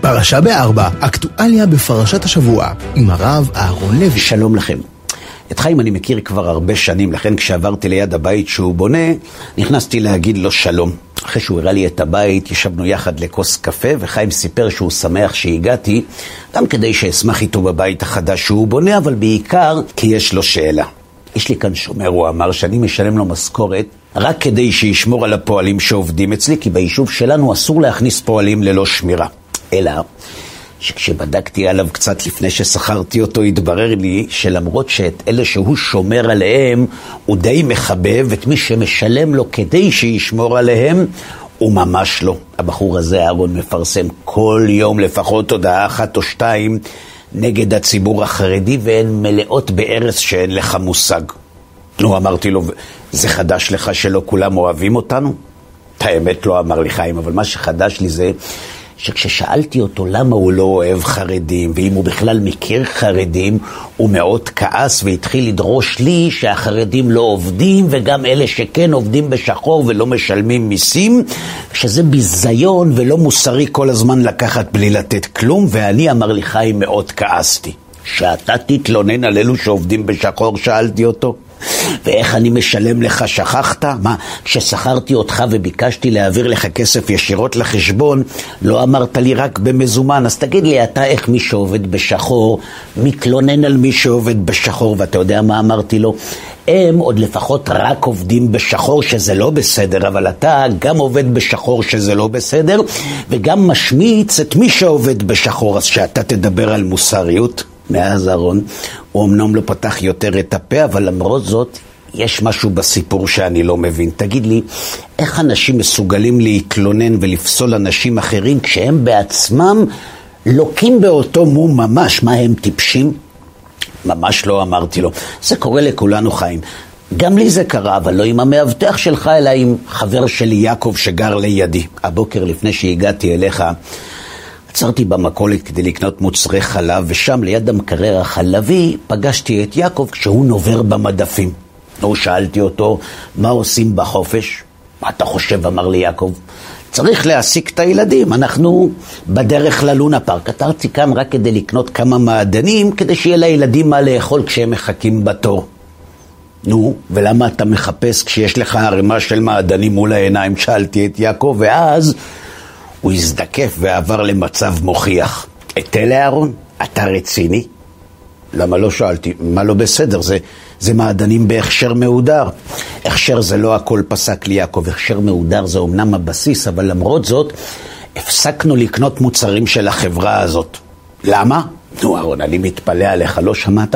פרשה בארבע, אקטואליה בפרשת השבוע, עם הרב אהרון לוי. שלום לכם. את חיים אני מכיר כבר הרבה שנים, לכן כשעברתי ליד הבית שהוא בונה, נכנסתי להגיד לו שלום. אחרי שהוא הראה לי את הבית, ישבנו יחד לכוס קפה, וחיים סיפר שהוא שמח שהגעתי, גם כדי שאשמח איתו בבית החדש שהוא בונה, אבל בעיקר כי יש לו שאלה. יש לי כאן שומר, הוא אמר, שאני משלם לו משכורת רק כדי שישמור על הפועלים שעובדים אצלי, כי ביישוב שלנו אסור להכניס פועלים ללא שמירה. אלא שכשבדקתי עליו קצת לפני ששכרתי אותו, התברר לי שלמרות שאת אלה שהוא שומר עליהם, הוא די מחבב את מי שמשלם לו כדי שישמור עליהם, הוא ממש לא. הבחור הזה, אהרון, מפרסם כל יום לפחות הודעה אחת או שתיים נגד הציבור החרדי, והן מלאות בארץ שאין לך מושג. נו, אמרתי לו, זה חדש לך שלא כולם אוהבים אותנו? את האמת לא אמר לי חיים, אבל מה שחדש לי זה שכששאלתי אותו למה הוא לא אוהב חרדים, ואם הוא בכלל מכיר חרדים, הוא מאוד כעס והתחיל לדרוש לי שהחרדים לא עובדים, וגם אלה שכן עובדים בשחור ולא משלמים מיסים, שזה ביזיון ולא מוסרי כל הזמן לקחת בלי לתת כלום, ואני, אמר לי חיים, מאוד כעסתי. שאתה תתלונן על אלו שעובדים בשחור, שאלתי אותו. ואיך אני משלם לך, שכחת? מה, כששכרתי אותך וביקשתי להעביר לך כסף ישירות לחשבון, לא אמרת לי רק במזומן, אז תגיד לי אתה איך מי שעובד בשחור מתלונן על מי שעובד בשחור, ואתה יודע מה אמרתי לו? הם עוד לפחות רק עובדים בשחור שזה לא בסדר, אבל אתה גם עובד בשחור שזה לא בסדר, וגם משמיץ את מי שעובד בשחור, אז שאתה תדבר על מוסריות. מאז אהרון, הוא אמנם לא פתח יותר את הפה, אבל למרות זאת, יש משהו בסיפור שאני לא מבין. תגיד לי, איך אנשים מסוגלים להתלונן ולפסול אנשים אחרים כשהם בעצמם לוקים באותו מום ממש? מה, הם טיפשים? ממש לא אמרתי לו. זה קורה לכולנו, חיים. גם לי זה קרה, אבל לא עם המאבטח שלך, אלא עם חבר שלי יעקב שגר לידי. הבוקר לפני שהגעתי אליך, עצרתי במכולת כדי לקנות מוצרי חלב, ושם ליד המקרר החלבי פגשתי את יעקב כשהוא נובר במדפים. נו, שאלתי אותו, מה עושים בחופש? מה אתה חושב? אמר לי יעקב. צריך להעסיק את הילדים, אנחנו בדרך ללונה פארק. עתרתי כאן רק כדי לקנות כמה מעדנים, כדי שיהיה לילדים מה לאכול כשהם מחכים בתור. נו, ולמה אתה מחפש כשיש לך ערימה של מעדנים מול העיניים? שאלתי את יעקב, ואז הוא הזדקף ועבר למצב מוכיח. את אלה אהרון, אתה רציני? למה לא שאלתי? מה לא בסדר? זה, זה מעדנים בהכשר מהודר. הכשר זה לא הכל פסק לי יעקב, הכשר מהודר זה אמנם הבסיס, אבל למרות זאת, הפסקנו לקנות מוצרים של החברה הזאת. למה? נו אהרון, אני מתפלא עליך, לא שמעת?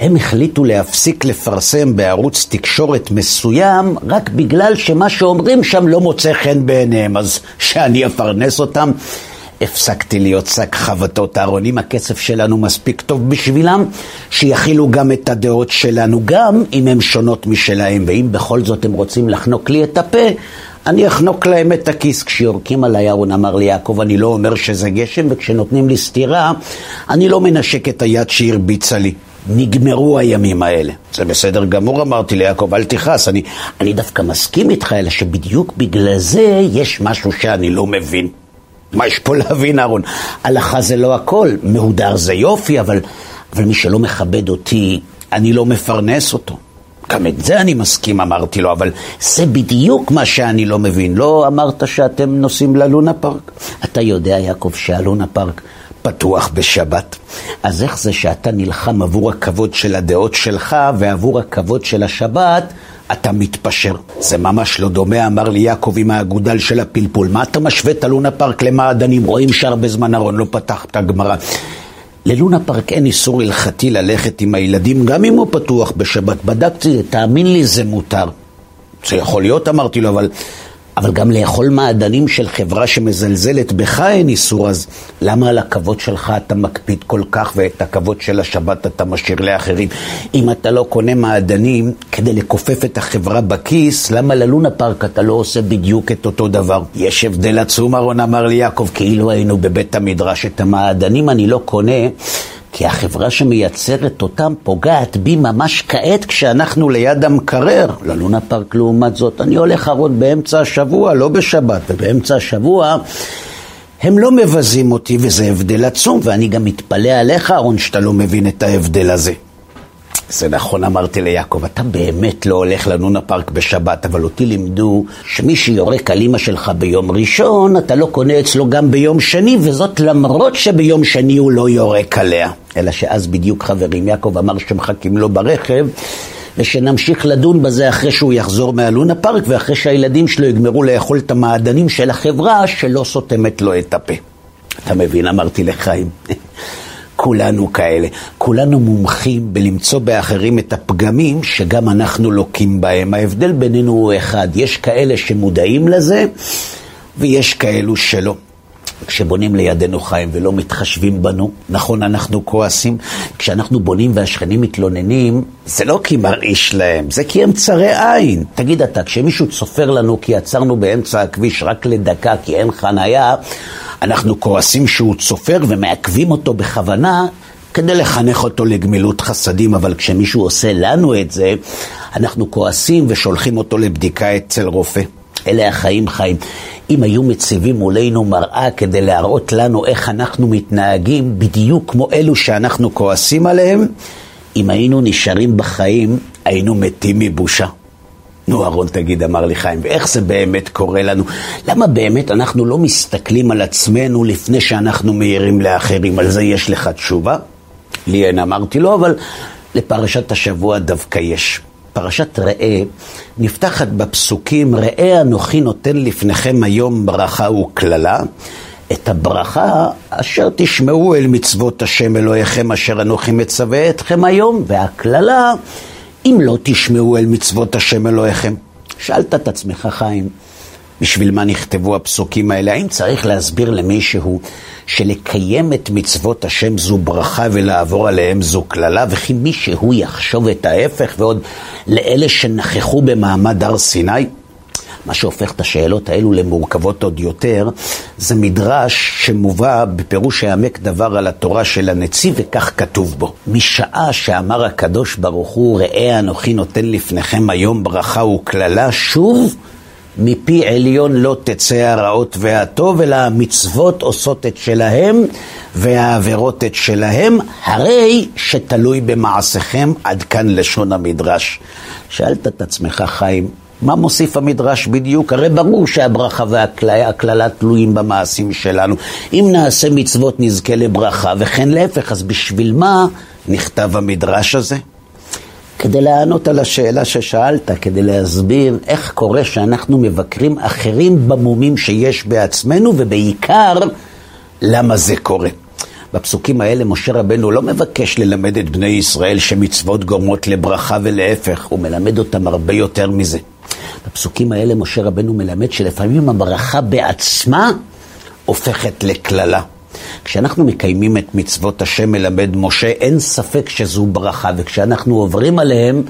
הם החליטו להפסיק לפרסם בערוץ תקשורת מסוים רק בגלל שמה שאומרים שם לא מוצא חן בעיניהם, אז שאני אפרנס אותם? הפסקתי להיות שק חבטות אהרון, אם הכסף שלנו מספיק טוב בשבילם, שיכילו גם את הדעות שלנו, גם אם הן שונות משלהם, ואם בכל זאת הם רוצים לחנוק לי את הפה, אני אחנוק להם את הכיס. כשיורקים עליי, אהרון אמר לי, יעקב, אני לא אומר שזה גשם, וכשנותנים לי סטירה, אני לא מנשק את היד שהרביצה לי. נגמרו הימים האלה. זה בסדר גמור, אמרתי ליעקב, אל תכעס, אני, אני דווקא מסכים איתך, אלא שבדיוק בגלל זה יש משהו שאני לא מבין. מה יש פה להבין, אהרון? הלכה זה לא הכל, מהודר זה יופי, אבל, אבל מי שלא מכבד אותי, אני לא מפרנס אותו. גם את זה אני מסכים, אמרתי לו, אבל זה בדיוק מה שאני לא מבין. לא אמרת שאתם נוסעים ללונה פארק? אתה יודע, יעקב, שהלונה פארק פתוח בשבת. אז איך זה שאתה נלחם עבור הכבוד של הדעות שלך ועבור הכבוד של השבת אתה מתפשר. זה ממש לא דומה, אמר לי יעקב עם האגודל של הפלפול. מה אתה משווה את הלונה פארק למעדנים? רואים שהרבה זמן ארון לא פתח את הגמרא. ללונה פארק אין איסור הלכתי ללכת עם הילדים, גם אם הוא פתוח בשבת. בדקתי, תאמין לי, זה מותר. זה יכול להיות, אמרתי לו, אבל אבל גם לאכול מעדנים של חברה שמזלזלת בך אין איסור, אז למה על הכבוד שלך אתה מקפיד כל כך ואת הכבוד של השבת אתה משאיר לאחרים? אם אתה לא קונה מעדנים כדי לכופף את החברה בכיס, למה ללונה פארק אתה לא עושה בדיוק את אותו דבר? יש הבדל עצום, אהרון אמר לי יעקב, כאילו היינו בבית המדרש. את המעדנים אני לא קונה כי החברה שמייצרת אותם פוגעת בי ממש כעת כשאנחנו ליד המקרר. ללונה פארק לעומת זאת, אני הולך ארון באמצע השבוע, לא בשבת, ובאמצע השבוע הם לא מבזים אותי, וזה הבדל עצום, ואני גם מתפלא עליך, אהרון, שאתה לא מבין את ההבדל הזה. זה נכון, אמרתי ליעקב, אתה באמת לא הולך ללונה פארק בשבת, אבל אותי לימדו שמי שיורק על אימא שלך ביום ראשון, אתה לא קונה אצלו גם ביום שני, וזאת למרות שביום שני הוא לא יורק עליה. אלא שאז בדיוק חברים, יעקב אמר שמחכים לו ברכב, ושנמשיך לדון בזה אחרי שהוא יחזור מהלונה פארק, ואחרי שהילדים שלו יגמרו לאכול את המעדנים של החברה שלא סותמת לו את הפה. אתה מבין, אמרתי לחיים. כולנו כאלה. כולנו מומחים בלמצוא באחרים את הפגמים שגם אנחנו לוקים בהם. ההבדל בינינו הוא אחד, יש כאלה שמודעים לזה ויש כאלו שלא. כשבונים לידינו חיים ולא מתחשבים בנו, נכון, אנחנו כועסים. כשאנחנו בונים והשכנים מתלוננים, זה לא כי מרעיש להם, זה כי הם צרי עין. תגיד אתה, כשמישהו צופר לנו כי עצרנו באמצע הכביש רק לדקה כי אין חנייה, אנחנו כועסים שהוא צופר ומעכבים אותו בכוונה כדי לחנך אותו לגמילות חסדים, אבל כשמישהו עושה לנו את זה, אנחנו כועסים ושולחים אותו לבדיקה אצל רופא. אלה החיים חיים. אם היו מציבים מולנו מראה כדי להראות לנו איך אנחנו מתנהגים, בדיוק כמו אלו שאנחנו כועסים עליהם, אם היינו נשארים בחיים, היינו מתים מבושה. נו, אהרון, תגיד, אמר לי חיים, ואיך זה באמת קורה לנו? למה באמת אנחנו לא מסתכלים על עצמנו לפני שאנחנו מעירים לאחרים? על זה יש לך תשובה? לי אין, אמרתי לו, אבל לפרשת השבוע דווקא יש. פרשת ראה נפתחת בפסוקים, ראה אנוכי נותן לפניכם היום ברכה וקללה. את הברכה אשר תשמעו אל מצוות השם אלוהיכם אשר אנוכי מצווה אתכם היום, והקללה אם לא תשמעו אל מצוות השם אלוהיכם. שאלת את עצמך, חיים, בשביל מה נכתבו הפסוקים האלה? האם צריך להסביר למישהו שלקיים את מצוות השם זו ברכה ולעבור עליהם זו קללה, וכי מישהו יחשוב את ההפך, ועוד לאלה שנכחו במעמד הר סיני? מה שהופך את השאלות האלו למורכבות עוד יותר, זה מדרש שמובא בפירוש העמק דבר על התורה של הנציב, וכך כתוב בו. משעה שאמר הקדוש ברוך הוא, ראה אנוכי נותן לפניכם היום ברכה וקללה, שוב מפי עליון לא תצא הרעות והטוב, אלא המצוות עושות את שלהם והעבירות את שלהם, הרי שתלוי במעשיכם, עד כאן לשון המדרש. שאלת את עצמך, חיים, מה מוסיף המדרש בדיוק? הרי ברור שהברכה והקללה תלויים במעשים שלנו. אם נעשה מצוות נזכה לברכה, וכן להפך, אז בשביל מה נכתב המדרש הזה? כדי לענות על השאלה ששאלת, כדי להסביר איך קורה שאנחנו מבקרים אחרים במומים שיש בעצמנו, ובעיקר, למה זה קורה. בפסוקים האלה משה רבנו לא מבקש ללמד את בני ישראל שמצוות גורמות לברכה ולהפך, הוא מלמד אותם הרבה יותר מזה. בפסוקים האלה משה רבנו מלמד שלפעמים הברכה בעצמה הופכת לקללה. כשאנחנו מקיימים את מצוות השם מלמד משה, אין ספק שזו ברכה, וכשאנחנו עוברים עליהם,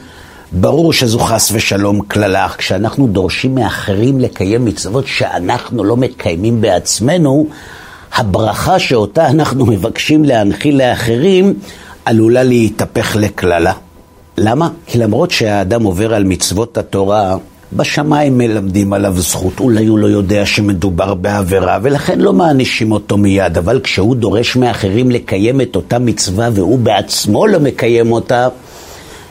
ברור שזו חס ושלום קללה. כשאנחנו דורשים מאחרים לקיים מצוות שאנחנו לא מקיימים בעצמנו, הברכה שאותה אנחנו מבקשים להנחיל לאחרים עלולה להתהפך לקללה. למה? כי למרות שהאדם עובר על מצוות התורה, בשמיים מלמדים עליו זכות, אולי הוא לא יודע שמדובר בעבירה ולכן לא מענישים אותו מיד, אבל כשהוא דורש מאחרים לקיים את אותה מצווה והוא בעצמו לא מקיים אותה,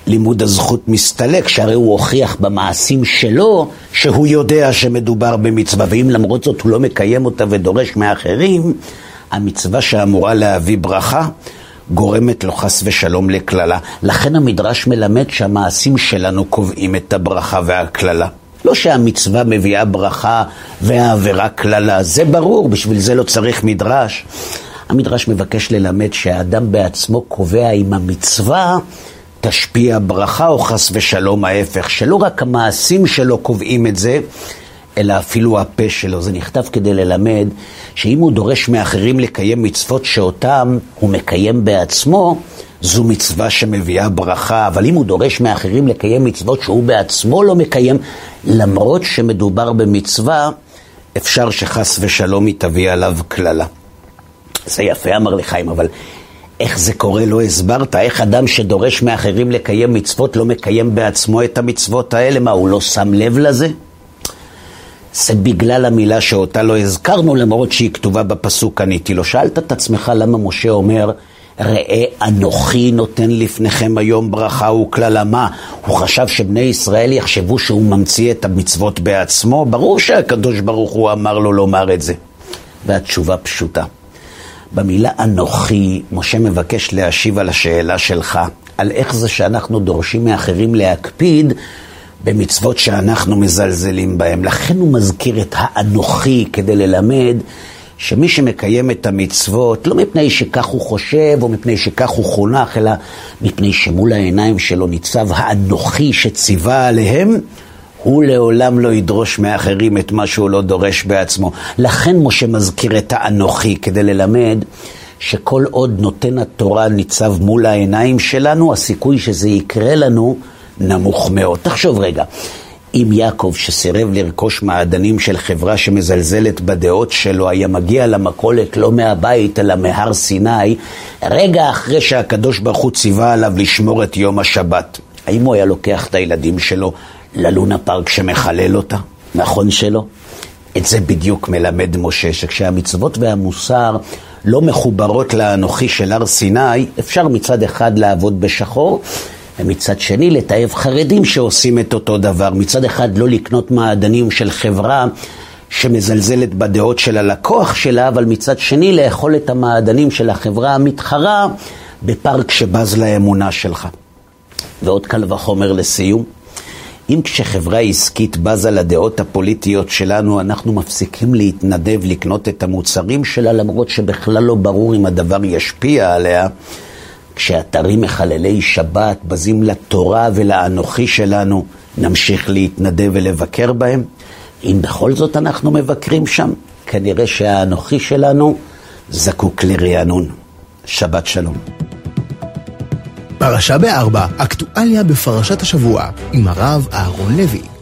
לימוד הזכות מסתלק, שהרי הוא הוכיח במעשים שלו שהוא יודע שמדובר במצווה, ואם למרות זאת הוא לא מקיים אותה ודורש מאחרים, המצווה שאמורה להביא ברכה גורמת לו חס ושלום לקללה. לכן המדרש מלמד שהמעשים שלנו קובעים את הברכה והקללה. לא שהמצווה מביאה ברכה והעבירה קללה, זה ברור, בשביל זה לא צריך מדרש. המדרש מבקש ללמד שהאדם בעצמו קובע אם המצווה תשפיע ברכה או חס ושלום ההפך, שלא רק המעשים שלו קובעים את זה, אלא אפילו הפה שלו. זה נכתב כדי ללמד שאם הוא דורש מאחרים לקיים מצוות שאותם הוא מקיים בעצמו, זו מצווה שמביאה ברכה, אבל אם הוא דורש מאחרים לקיים מצוות שהוא בעצמו לא מקיים, למרות שמדובר במצווה, אפשר שחס ושלום היא תביא עליו קללה. זה יפה, אמר לחיים, אבל איך זה קורה לא הסברת? איך אדם שדורש מאחרים לקיים מצוות לא מקיים בעצמו את המצוות האלה? מה, הוא לא שם לב לזה? זה בגלל המילה שאותה לא הזכרנו, למרות שהיא כתובה בפסוק עניתי לו. שאלת את עצמך למה משה אומר, ראה אנוכי נותן לפניכם היום ברכה וקללה מה? הוא חשב שבני ישראל יחשבו שהוא ממציא את המצוות בעצמו? ברור שהקדוש ברוך הוא אמר לו לומר את זה. והתשובה פשוטה. במילה אנוכי, משה מבקש להשיב על השאלה שלך, על איך זה שאנחנו דורשים מאחרים להקפיד במצוות שאנחנו מזלזלים בהם. לכן הוא מזכיר את האנוכי כדי ללמד שמי שמקיים את המצוות, לא מפני שכך הוא חושב או מפני שכך הוא חונך, אלא מפני שמול העיניים שלו ניצב האנוכי שציווה עליהם, הוא לעולם לא ידרוש מאחרים את מה שהוא לא דורש בעצמו. לכן משה מזכיר את האנוכי כדי ללמד שכל עוד נותן התורה ניצב מול העיניים שלנו, הסיכוי שזה יקרה לנו נמוך מאוד. תחשוב רגע, אם יעקב, שסירב לרכוש מעדנים של חברה שמזלזלת בדעות שלו, היה מגיע למכולת לא מהבית אלא מהר סיני, רגע אחרי שהקדוש ברוך הוא ציווה עליו לשמור את יום השבת, האם הוא היה לוקח את הילדים שלו ללונה פארק שמחלל אותה? נכון שלא? את זה בדיוק מלמד משה, שכשהמצוות והמוסר לא מחוברות לאנוכי של הר סיני, אפשר מצד אחד לעבוד בשחור, ומצד שני לתעב חרדים שעושים את אותו דבר. מצד אחד לא לקנות מעדנים של חברה שמזלזלת בדעות של הלקוח שלה, אבל מצד שני לאכול את המעדנים של החברה המתחרה בפארק שבז לאמונה שלך. ועוד קל וחומר לסיום. אם כשחברה עסקית בזה לדעות הפוליטיות שלנו, אנחנו מפסיקים להתנדב לקנות את המוצרים שלה, למרות שבכלל לא ברור אם הדבר ישפיע עליה, כשאתרים מחללי שבת בזים לתורה ולאנוכי שלנו, נמשיך להתנדב ולבקר בהם? אם בכל זאת אנחנו מבקרים שם, כנראה שהאנוכי שלנו זקוק לרענון. שבת שלום. פרשה בארבע, אקטואליה בפרשת השבוע, עם הרב אהרון לוי.